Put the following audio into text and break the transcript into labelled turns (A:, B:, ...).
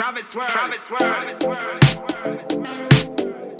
A: Travis World. Travis World. Travis
B: Travis World.